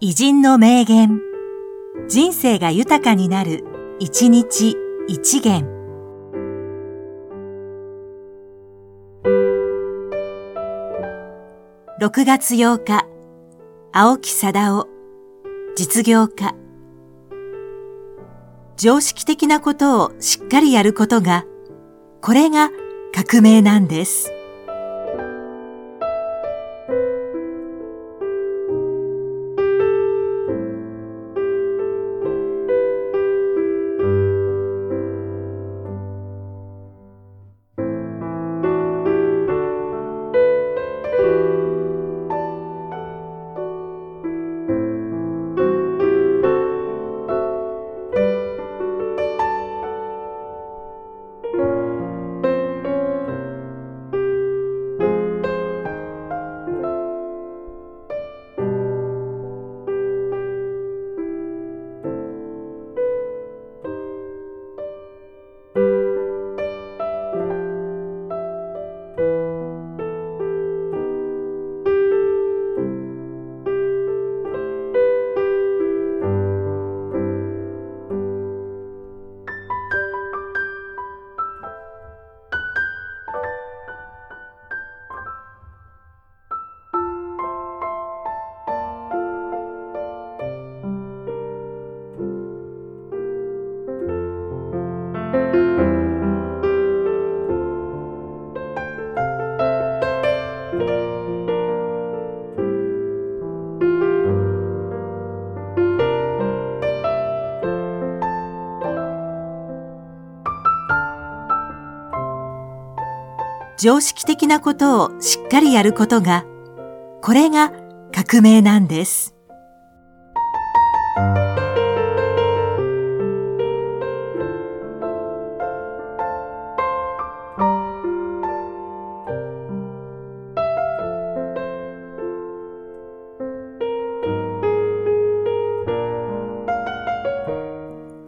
偉人の名言。人生が豊かになる、一日一元。6月8日、青木貞夫、実業家。常識的なことをしっかりやることが、これが革命なんです。常識的なことをしっかりやることが、これが革命なんです。